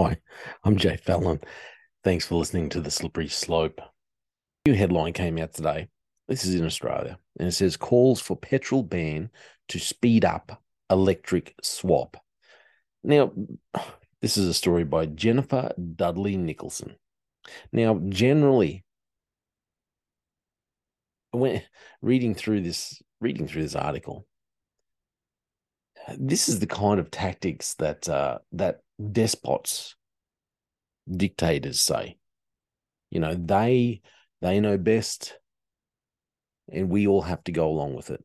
Hi, I'm Jay Fallon. Thanks for listening to The Slippery Slope. New headline came out today. This is in Australia, and it says calls for petrol ban to speed up electric swap. Now, this is a story by Jennifer Dudley Nicholson. Now, generally, when reading through this, reading through this article, this is the kind of tactics that uh, that despots, dictators say. You know, they they know best, and we all have to go along with it.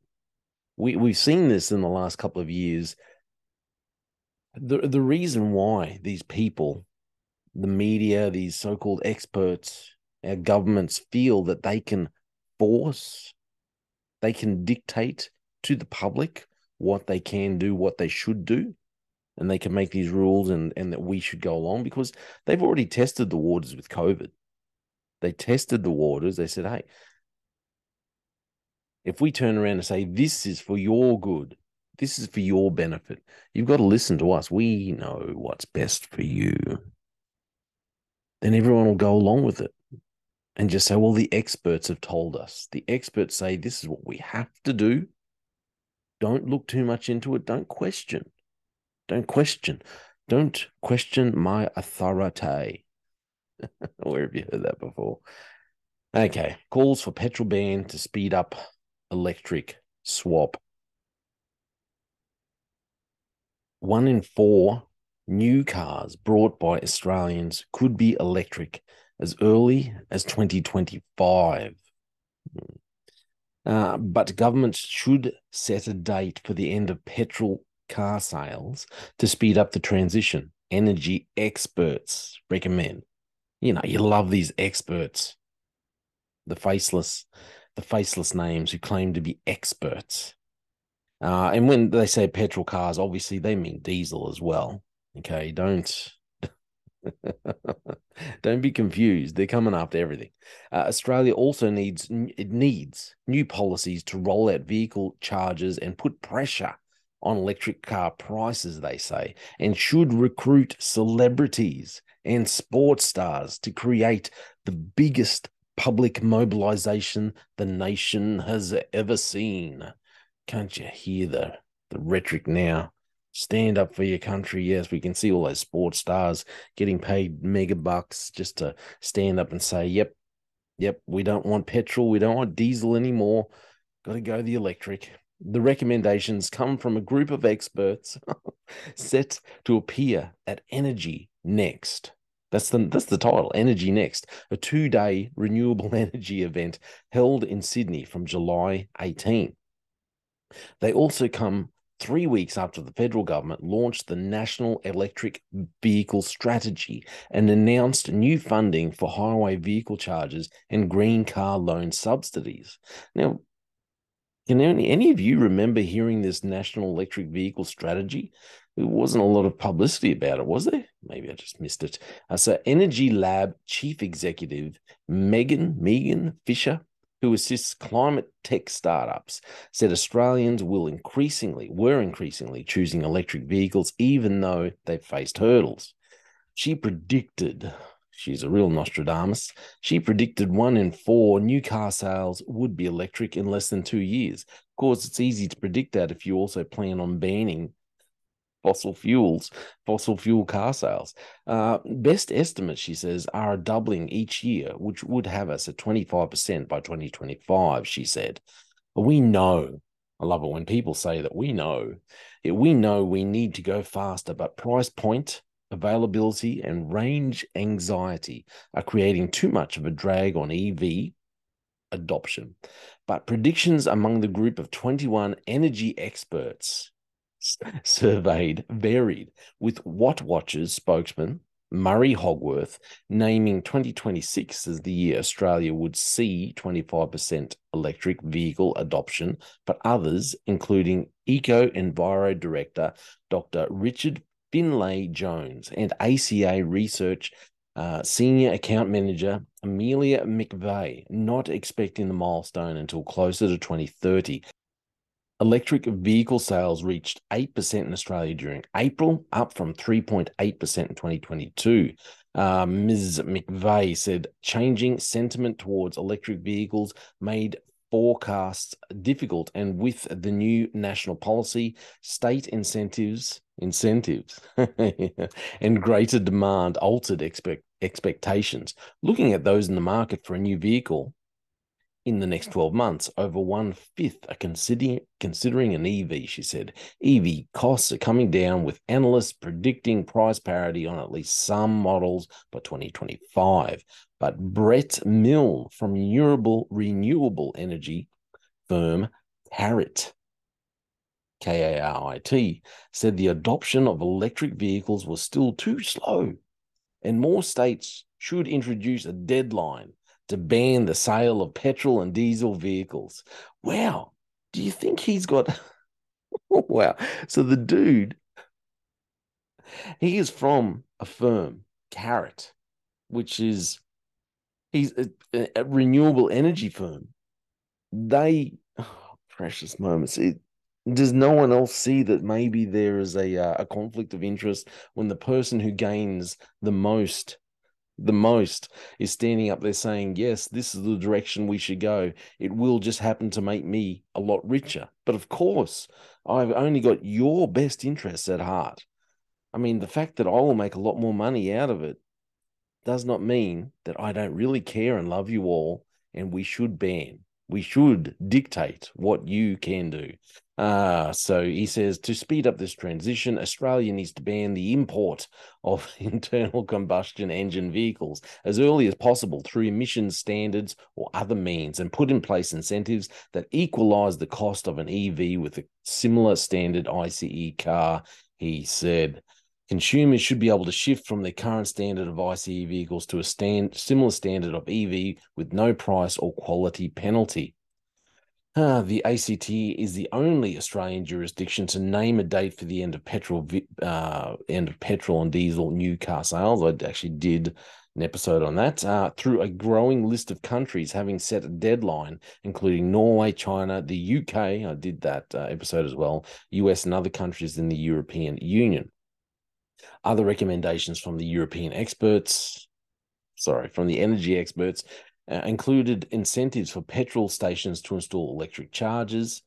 We we've seen this in the last couple of years. The the reason why these people, the media, these so-called experts, our governments feel that they can force, they can dictate to the public what they can do, what they should do, and they can make these rules and, and that we should go along because they've already tested the waters with COVID. They tested the waters. They said, hey, if we turn around and say, this is for your good, this is for your benefit, you've got to listen to us. We know what's best for you. Then everyone will go along with it and just say, well, the experts have told us. The experts say this is what we have to do. Don't look too much into it. Don't question. Don't question. Don't question my authority. Where have you heard that before? Okay. Calls for petrol ban to speed up electric swap. One in four new cars brought by Australians could be electric as early as 2025. Hmm. Uh, but governments should set a date for the end of petrol car sales to speed up the transition. Energy experts recommend. You know, you love these experts, the faceless, the faceless names who claim to be experts. Uh, and when they say petrol cars, obviously they mean diesel as well. Okay, don't Don't be confused. They're coming after everything. Uh, Australia also needs it needs new policies to roll out vehicle charges and put pressure on electric car prices, they say, and should recruit celebrities and sports stars to create the biggest public mobilization the nation has ever seen. Can't you hear the, the rhetoric now? Stand up for your country. Yes, we can see all those sports stars getting paid mega bucks just to stand up and say, yep, yep, we don't want petrol, we don't want diesel anymore. Got to go the electric. The recommendations come from a group of experts set to appear at Energy Next. That's the that's the title, Energy Next, a two-day renewable energy event held in Sydney from July 18. They also come three weeks after the federal government launched the National Electric Vehicle Strategy and announced new funding for highway vehicle charges and green car loan subsidies. Now, can any, any of you remember hearing this National Electric Vehicle Strategy? There wasn't a lot of publicity about it, was there? Maybe I just missed it. Uh, so, Energy Lab Chief Executive Megan Megan Fisher who assists climate tech startups, said Australians will increasingly, were increasingly choosing electric vehicles, even though they've faced hurdles. She predicted, she's a real Nostradamus, she predicted one in four new car sales would be electric in less than two years. Of course, it's easy to predict that if you also plan on banning fossil fuels, fossil fuel car sales. Uh, best estimates, she says, are doubling each year, which would have us at 25% by 2025, she said. But we know, I love it when people say that we know, we know we need to go faster, but price point, availability, and range anxiety are creating too much of a drag on EV adoption. But predictions among the group of 21 energy experts surveyed varied, with WattWatchers spokesman Murray Hogarth naming 2026 as the year Australia would see 25% electric vehicle adoption, but others, including Eco Enviro Director Dr. Richard Finlay Jones and ACA Research uh, Senior Account Manager Amelia McVeigh, not expecting the milestone until closer to 2030 Electric vehicle sales reached 8% in Australia during April, up from 3.8% in 2022. Uh, Ms. McVeigh said changing sentiment towards electric vehicles made forecasts difficult, and with the new national policy, state incentives incentives and greater demand altered expect, expectations. Looking at those in the market for a new vehicle, in the next 12 months. Over one fifth are considering, considering an EV, she said. EV costs are coming down, with analysts predicting price parity on at least some models by 2025. But Brett Mill from renewable, renewable energy firm Karit, K A R I T, said the adoption of electric vehicles was still too slow, and more states should introduce a deadline to ban the sale of petrol and diesel vehicles. Wow. Do you think he's got. wow. So the dude, he is from a firm, Carrot, which is. He's a, a renewable energy firm. They, oh, precious moments. It, does no one else see that maybe there is a uh, a conflict of interest when the person who gains the most the most is standing up there saying, Yes, this is the direction we should go. It will just happen to make me a lot richer. But of course, I've only got your best interests at heart. I mean, the fact that I will make a lot more money out of it does not mean that I don't really care and love you all, and we should ban. We should dictate what you can do. Uh, so he says to speed up this transition, Australia needs to ban the import of internal combustion engine vehicles as early as possible through emissions standards or other means and put in place incentives that equalize the cost of an EV with a similar standard ICE car, he said. Consumers should be able to shift from their current standard of ICE vehicles to a stand, similar standard of EV with no price or quality penalty. The ACT is the only Australian jurisdiction to name a date for the end of petrol, uh, end of petrol and diesel new car sales. I actually did an episode on that. Uh, through a growing list of countries having set a deadline, including Norway, China, the UK. I did that uh, episode as well. US and other countries in the European Union. Other recommendations from the European experts, sorry, from the energy experts uh, included incentives for petrol stations to install electric chargers,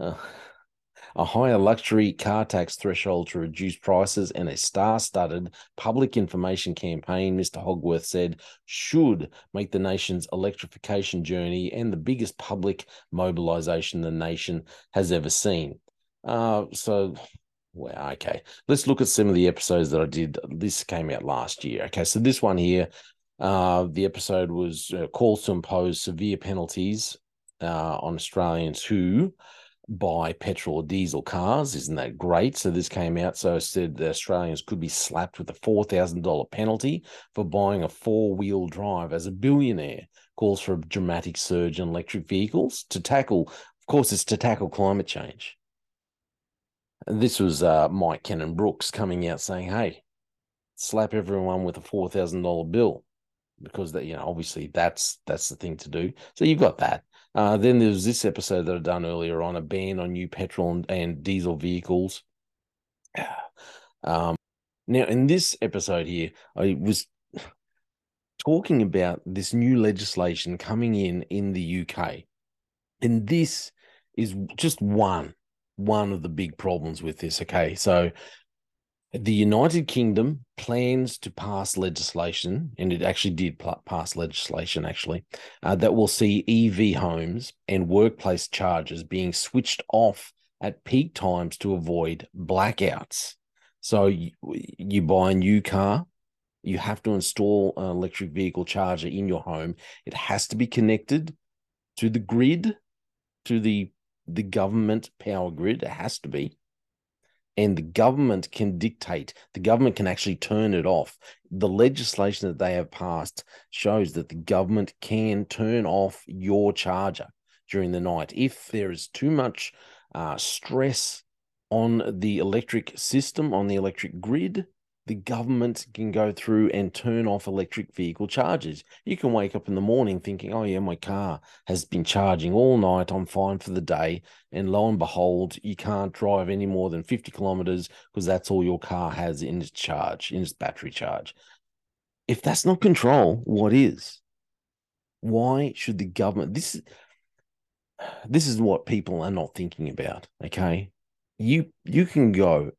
uh, a higher luxury car tax threshold to reduce prices, and a star studded public information campaign, Mr. Hogarth said, should make the nation's electrification journey and the biggest public mobilization the nation has ever seen. Uh, so, well, okay. Let's look at some of the episodes that I did. This came out last year. Okay, so this one here uh, the episode was uh, calls to impose severe penalties uh, on Australians who buy petrol or diesel cars. Isn't that great? So this came out. So it said that Australians could be slapped with a four thousand dollar penalty for buying a four wheel drive as a billionaire. Calls for a dramatic surge in electric vehicles to tackle. Of course, it's to tackle climate change. And this was uh, Mike Cannon Brookes coming out saying, "Hey, slap everyone with a four thousand dollar bill." Because that you know obviously that's that's the thing to do. So you've got that. Uh, then there's this episode that I've done earlier on a ban on new petrol and, and diesel vehicles. Um, now in this episode here, I was talking about this new legislation coming in in the UK, and this is just one one of the big problems with this. Okay, so the United Kingdom plans to pass legislation, and it actually did pass legislation actually, uh, that will see EV homes and workplace chargers being switched off at peak times to avoid blackouts. So you, you buy a new car, you have to install an electric vehicle charger in your home. It has to be connected to the grid, to the the government power grid. It has to be and the government can dictate the government can actually turn it off. The legislation that they have passed shows that the government can turn off your charger during the night. If there is too much uh, stress on the electric system on the electric grid the government can go through and turn off electric vehicle charges. You can wake up in the morning thinking, oh, yeah, my car has been charging all night. I'm fine for the day. And lo and behold, you can't drive any more than 50 kilometers because that's all your car has in its charge, in its battery charge. If that's not control, what is? Why should the government? This, this is what people are not thinking about. Okay. You you can go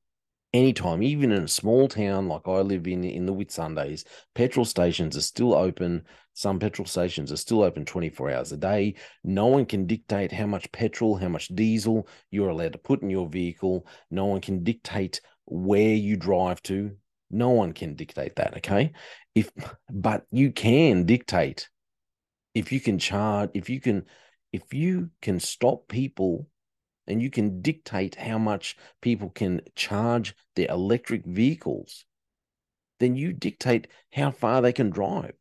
anytime, even in a small town like I live in in the Whitsundays, petrol stations are still open. Some petrol stations are still open 24 hours a day. No one can dictate how much petrol, how much diesel you're allowed to put in your vehicle. No one can dictate where you drive to. No one can dictate that, okay? If but you can dictate if you can charge, if you can if you can stop people and you can dictate how much people can charge their electric vehicles, then you dictate how far they can drive.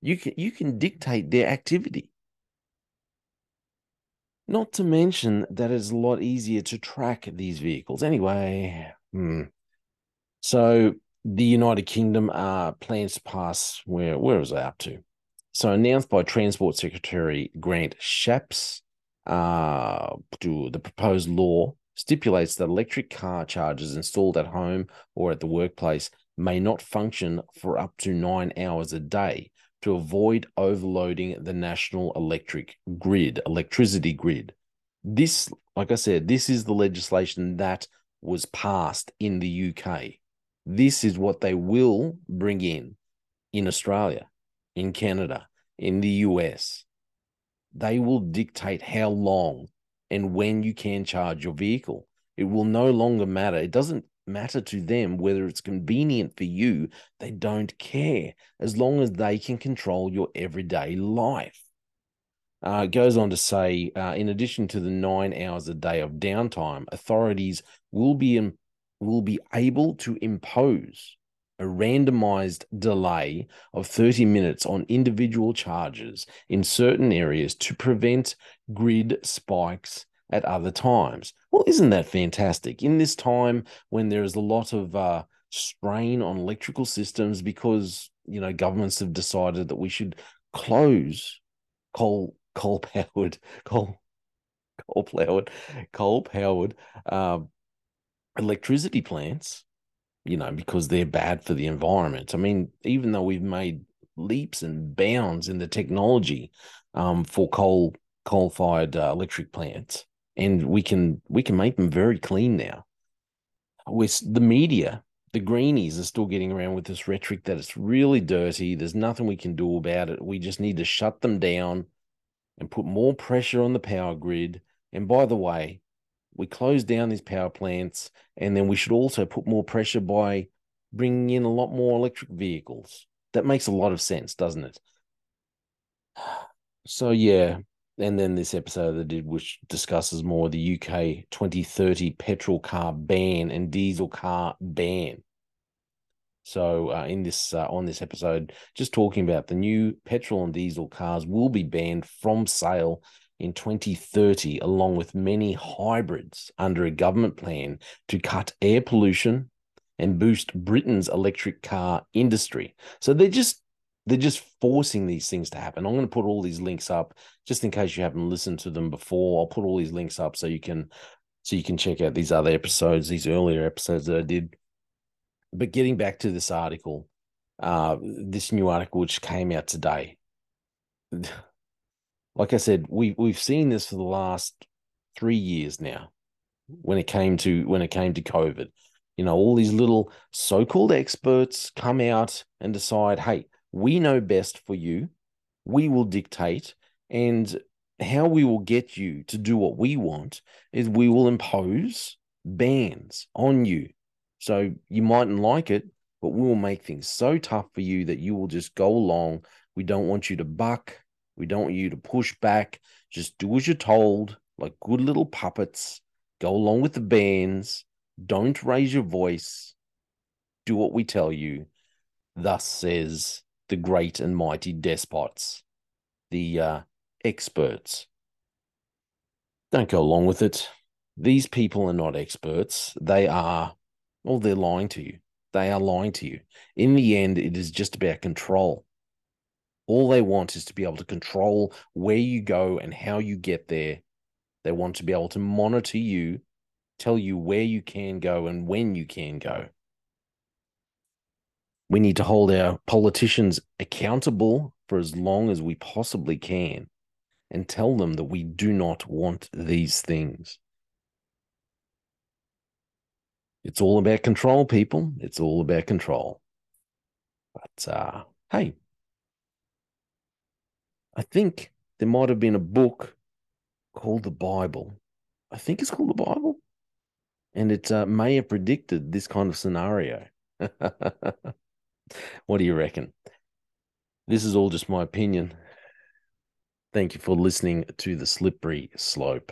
You can you can dictate their activity. Not to mention that it's a lot easier to track these vehicles. Anyway, hmm. so the United Kingdom uh, plans to pass where where was I up to? So announced by Transport Secretary Grant Shapps uh, to the proposed law stipulates that electric car chargers installed at home or at the workplace may not function for up to nine hours a day to avoid overloading the national electric grid, electricity grid. This, like I said, this is the legislation that was passed in the UK. This is what they will bring in in Australia, in Canada, in the US they will dictate how long and when you can charge your vehicle. It will no longer matter. It doesn't matter to them whether it's convenient for you. They don't care as long as they can control your everyday life. Uh, it goes on to say, uh, in addition to the nine hours a day of downtime, authorities will be will be able to impose a randomized delay of 30 minutes on individual charges in certain areas to prevent grid spikes at other times. Well, isn't that fantastic? In this time when there is a lot of uh, strain on electrical systems because you know governments have decided that we should close coal coal powered coal coal powered coal powered uh, electricity plants you know, because they're bad for the environment. I mean, even though we've made leaps and bounds in the technology um, for coal coal fired uh, electric plants, and we can we can make them very clean now. With the media, the greenies are still getting around with this rhetoric that it's really dirty. There's nothing we can do about it. We just need to shut them down and put more pressure on the power grid. And by the way, we close down these power plants, and then we should also put more pressure by bringing in a lot more electric vehicles. That makes a lot of sense, doesn't it? So yeah, and then this episode I did, which discusses more the UK 2030 petrol car ban and diesel car ban. So uh, in this uh, on this episode, just talking about the new petrol and diesel cars will be banned from sale in 2030, along with many hybrids under a government plan to cut air pollution and boost Britain's electric car industry. So they're just they're just forcing these things to happen. I'm going to put all these links up just in case you haven't listened to them before. I'll put all these links up so you can so you can check out these other episodes, these earlier episodes that I did. But getting back to this article, uh, this new article which came out today like I said, we we've seen this for the last three years now. When it came to when it came to COVID, you know, all these little so-called experts come out and decide, hey, we know best for you. We will dictate, and how we will get you to do what we want is we will impose bans on you. So you mightn't like it, but we will make things so tough for you that you will just go along. We don't want you to buck. We don't want you to push back. Just do as you're told, like good little puppets. Go along with the bands. Don't raise your voice. Do what we tell you. Thus says the great and mighty despots, the uh, experts. Don't go along with it. These people are not experts. They are, well, they're lying to you. They are lying to you. In the end, it is just about control. All they want is to be able to control where you go and how you get there. They want to be able to monitor you, tell you where you can go and when you can go. We need to hold our politicians accountable for as long as we possibly can and tell them that we do not want these things. It's all about control, people. It's all about control. But uh, hey, I think there might have been a book called the Bible. I think it's called the Bible. And it uh, may have predicted this kind of scenario. what do you reckon? This is all just my opinion. Thank you for listening to The Slippery Slope.